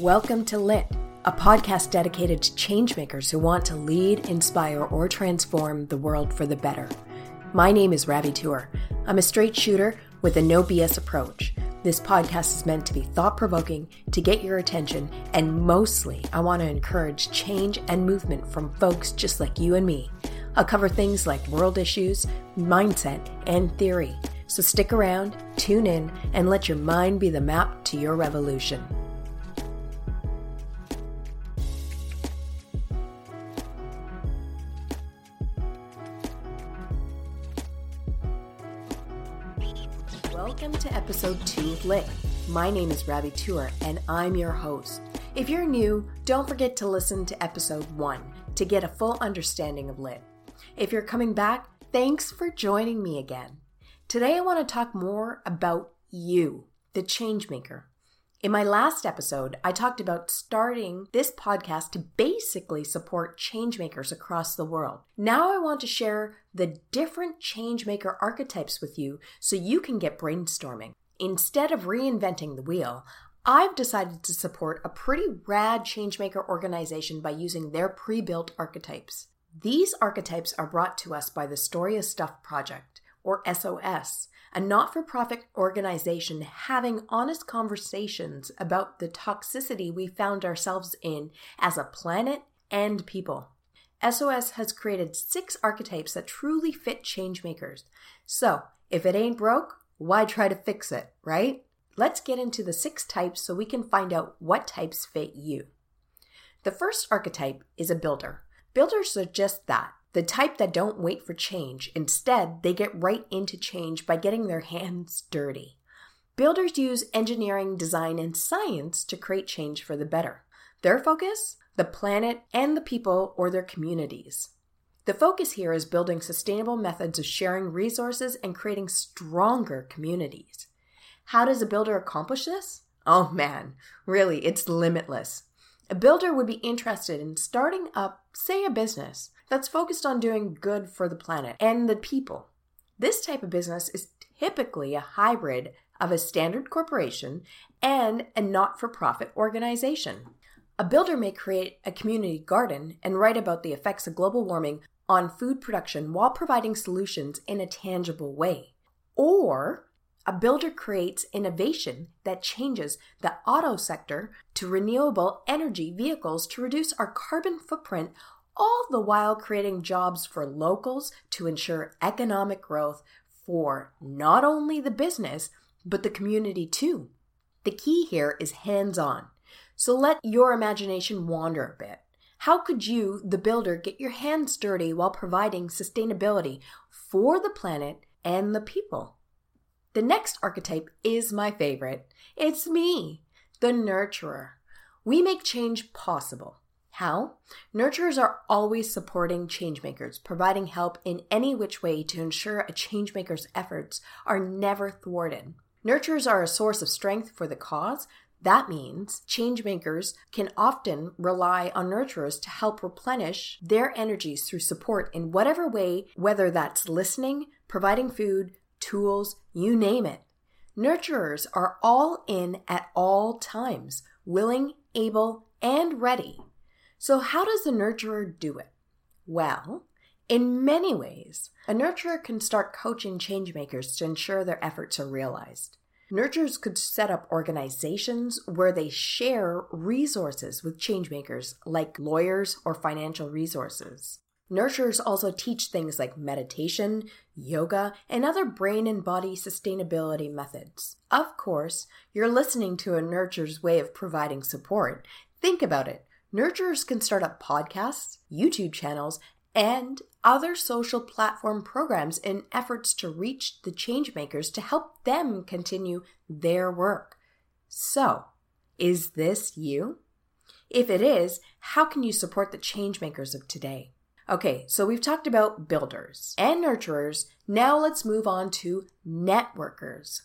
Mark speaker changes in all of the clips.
Speaker 1: Welcome to Lit, a podcast dedicated to changemakers who want to lead, inspire, or transform the world for the better. My name is Ravi Tour. I'm a straight shooter with a no BS approach. This podcast is meant to be thought provoking, to get your attention, and mostly I want to encourage change and movement from folks just like you and me. I'll cover things like world issues, mindset, and theory. So stick around, tune in, and let your mind be the map to your revolution. Welcome to episode 2 of Lit. My name is Ravi Tour, and I'm your host. If you're new, don't forget to listen to episode 1 to get a full understanding of Lit. If you're coming back, thanks for joining me again. Today I want to talk more about you, the changemaker. In my last episode, I talked about starting this podcast to basically support changemakers across the world. Now I want to share the different changemaker archetypes with you so you can get brainstorming. Instead of reinventing the wheel, I've decided to support a pretty rad changemaker organization by using their pre built archetypes. These archetypes are brought to us by the Story of Stuff Project, or SOS, a not for profit organization having honest conversations about the toxicity we found ourselves in as a planet and people. SOS has created six archetypes that truly fit changemakers. So, if it ain't broke, why try to fix it, right? Let's get into the six types so we can find out what types fit you. The first archetype is a builder. Builders are just that the type that don't wait for change. Instead, they get right into change by getting their hands dirty. Builders use engineering, design, and science to create change for the better. Their focus? The planet and the people or their communities. The focus here is building sustainable methods of sharing resources and creating stronger communities. How does a builder accomplish this? Oh man, really, it's limitless. A builder would be interested in starting up, say, a business that's focused on doing good for the planet and the people. This type of business is typically a hybrid of a standard corporation and a not for profit organization. A builder may create a community garden and write about the effects of global warming on food production while providing solutions in a tangible way. Or a builder creates innovation that changes the auto sector to renewable energy vehicles to reduce our carbon footprint, all the while creating jobs for locals to ensure economic growth for not only the business, but the community too. The key here is hands on. So let your imagination wander a bit. How could you, the builder, get your hands dirty while providing sustainability for the planet and the people? The next archetype is my favorite. It's me, the nurturer. We make change possible. How? Nurturers are always supporting changemakers, providing help in any which way to ensure a changemaker's efforts are never thwarted. Nurturers are a source of strength for the cause. That means changemakers can often rely on nurturers to help replenish their energies through support in whatever way, whether that's listening, providing food, tools, you name it. Nurturers are all in at all times, willing, able, and ready. So, how does a nurturer do it? Well, in many ways, a nurturer can start coaching changemakers to ensure their efforts are realized. Nurturers could set up organizations where they share resources with changemakers, like lawyers or financial resources. Nurturers also teach things like meditation, yoga, and other brain and body sustainability methods. Of course, you're listening to a nurturer's way of providing support. Think about it. Nurturers can start up podcasts, YouTube channels, and other social platform programs in efforts to reach the changemakers to help them continue their work. So, is this you? If it is, how can you support the changemakers of today? Okay, so we've talked about builders and nurturers. Now let's move on to networkers.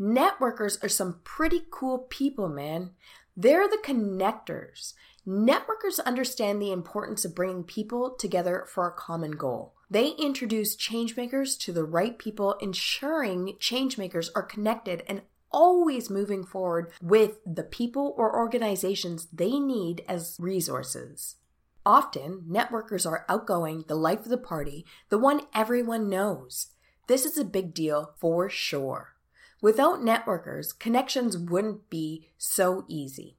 Speaker 1: Networkers are some pretty cool people, man. They're the connectors. Networkers understand the importance of bringing people together for a common goal. They introduce changemakers to the right people, ensuring changemakers are connected and always moving forward with the people or organizations they need as resources. Often, networkers are outgoing, the life of the party, the one everyone knows. This is a big deal for sure. Without networkers, connections wouldn't be so easy.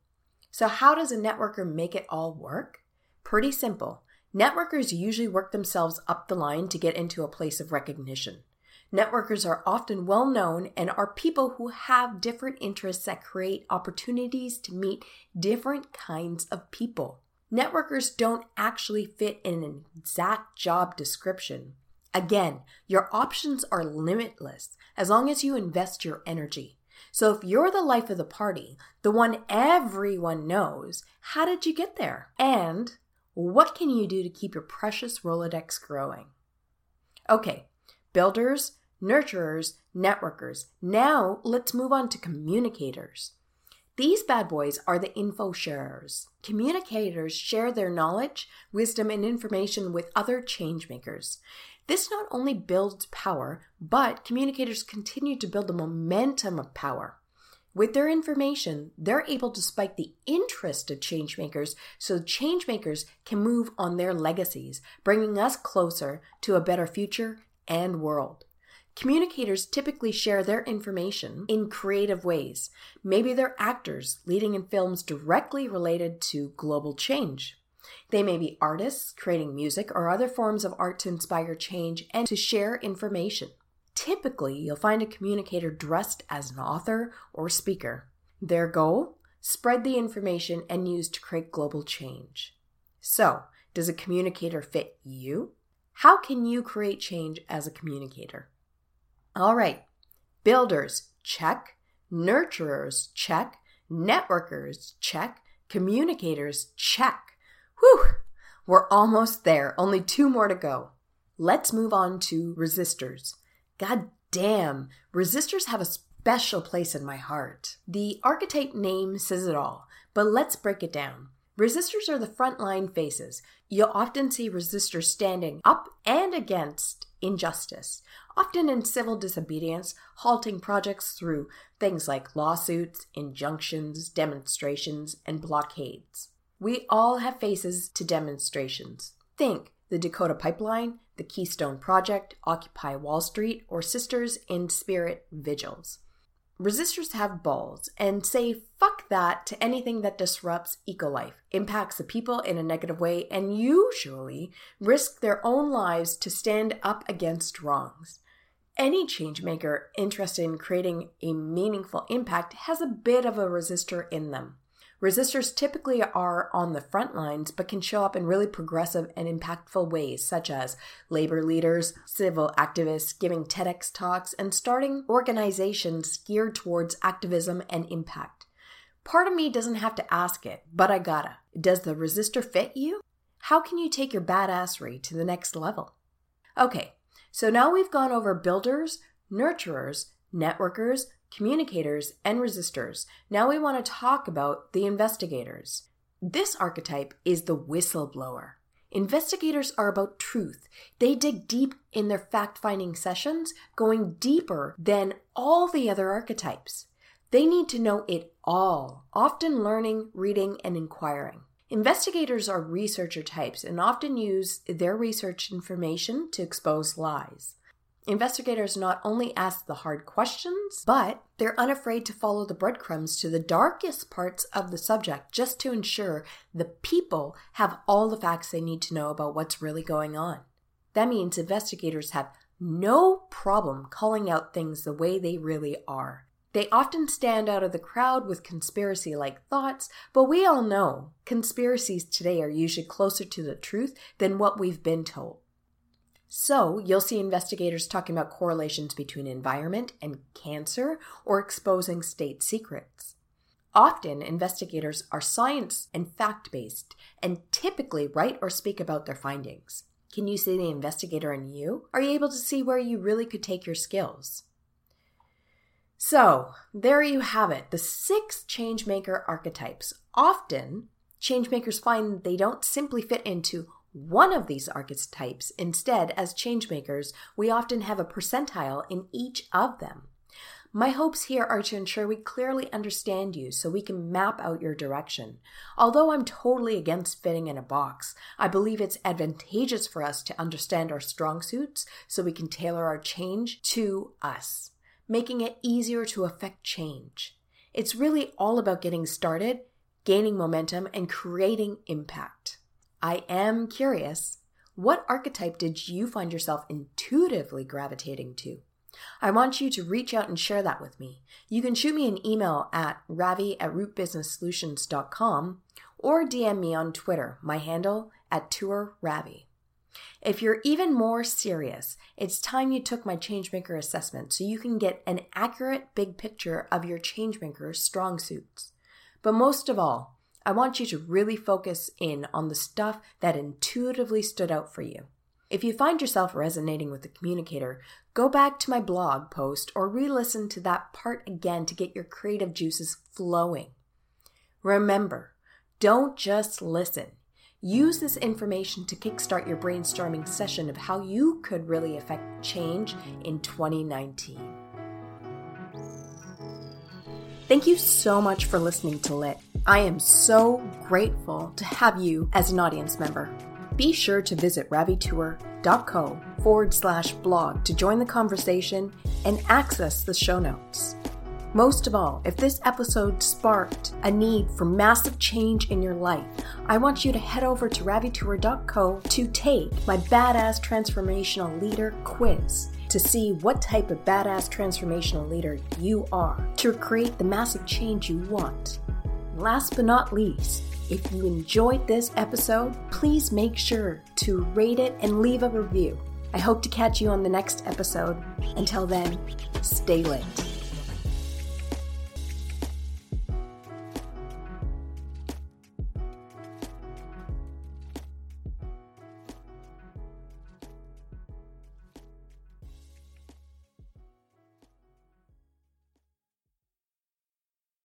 Speaker 1: So, how does a networker make it all work? Pretty simple. Networkers usually work themselves up the line to get into a place of recognition. Networkers are often well known and are people who have different interests that create opportunities to meet different kinds of people. Networkers don't actually fit in an exact job description. Again, your options are limitless as long as you invest your energy. So if you're the life of the party, the one everyone knows, how did you get there? And what can you do to keep your precious Rolodex growing? Okay, builders, nurturers, networkers. Now let's move on to communicators. These bad boys are the info sharers. Communicators share their knowledge, wisdom, and information with other changemakers. This not only builds power, but communicators continue to build the momentum of power. With their information, they're able to spike the interest of changemakers so changemakers can move on their legacies, bringing us closer to a better future and world. Communicators typically share their information in creative ways. Maybe they're actors leading in films directly related to global change. They may be artists creating music or other forms of art to inspire change and to share information. Typically, you'll find a communicator dressed as an author or speaker. Their goal? Spread the information and use to create global change. So, does a communicator fit you? How can you create change as a communicator? All right, builders, check. Nurturers, check. Networkers, check. Communicators, check. Whew, we're almost there. Only two more to go. Let's move on to resistors. God damn, resistors have a special place in my heart. The archetype name says it all, but let's break it down. Resistors are the frontline faces. You'll often see resistors standing up and against injustice, often in civil disobedience, halting projects through things like lawsuits, injunctions, demonstrations, and blockades. We all have faces to demonstrations. Think the Dakota Pipeline, the Keystone Project, Occupy Wall Street, or Sisters in Spirit Vigils. Resistors have balls and say fuck that to anything that disrupts eco-life, impacts the people in a negative way, and usually risk their own lives to stand up against wrongs. Any changemaker interested in creating a meaningful impact has a bit of a resistor in them. Resistors typically are on the front lines, but can show up in really progressive and impactful ways, such as labor leaders, civil activists, giving TEDx talks, and starting organizations geared towards activism and impact. Part of me doesn't have to ask it, but I gotta. Does the resistor fit you? How can you take your badassery to the next level? Okay, so now we've gone over builders, nurturers, networkers, communicators, and resistors. Now we want to talk about the investigators. This archetype is the whistleblower. Investigators are about truth. They dig deep in their fact finding sessions, going deeper than all the other archetypes. They need to know it all, often learning, reading, and inquiring. Investigators are researcher types and often use their research information to expose lies. Investigators not only ask the hard questions, but they're unafraid to follow the breadcrumbs to the darkest parts of the subject just to ensure the people have all the facts they need to know about what's really going on. That means investigators have no problem calling out things the way they really are. They often stand out of the crowd with conspiracy like thoughts, but we all know conspiracies today are usually closer to the truth than what we've been told. So, you'll see investigators talking about correlations between environment and cancer or exposing state secrets. Often, investigators are science and fact based and typically write or speak about their findings. Can you see the investigator in you? Are you able to see where you really could take your skills? So, there you have it the six changemaker archetypes. Often, changemakers find they don't simply fit into one of these archetypes. Instead, as changemakers, we often have a percentile in each of them. My hopes here are to ensure we clearly understand you so we can map out your direction. Although I'm totally against fitting in a box, I believe it's advantageous for us to understand our strong suits so we can tailor our change to us, making it easier to affect change. It's really all about getting started, gaining momentum, and creating impact. I am curious what archetype did you find yourself intuitively gravitating to? I want you to reach out and share that with me. You can shoot me an email at ravi at rootbusinesssolutions.com or DM me on Twitter, my handle at tourravi. If you're even more serious, it's time you took my Changemaker assessment so you can get an accurate big picture of your Changemaker's strong suits. But most of all, I want you to really focus in on the stuff that intuitively stood out for you. If you find yourself resonating with the communicator, go back to my blog post or re listen to that part again to get your creative juices flowing. Remember, don't just listen. Use this information to kickstart your brainstorming session of how you could really affect change in 2019. Thank you so much for listening to Lit. I am so grateful to have you as an audience member be sure to visit ravitour.co forward slash blog to join the conversation and access the show notes. Most of all, if this episode sparked a need for massive change in your life, I want you to head over to ravitour.co to take my Badass Transformational Leader quiz to see what type of badass transformational leader you are to create the massive change you want. Last but not least, if you enjoyed this episode, please make sure to rate it and leave a review. I hope to catch you on the next episode. Until then, stay lit.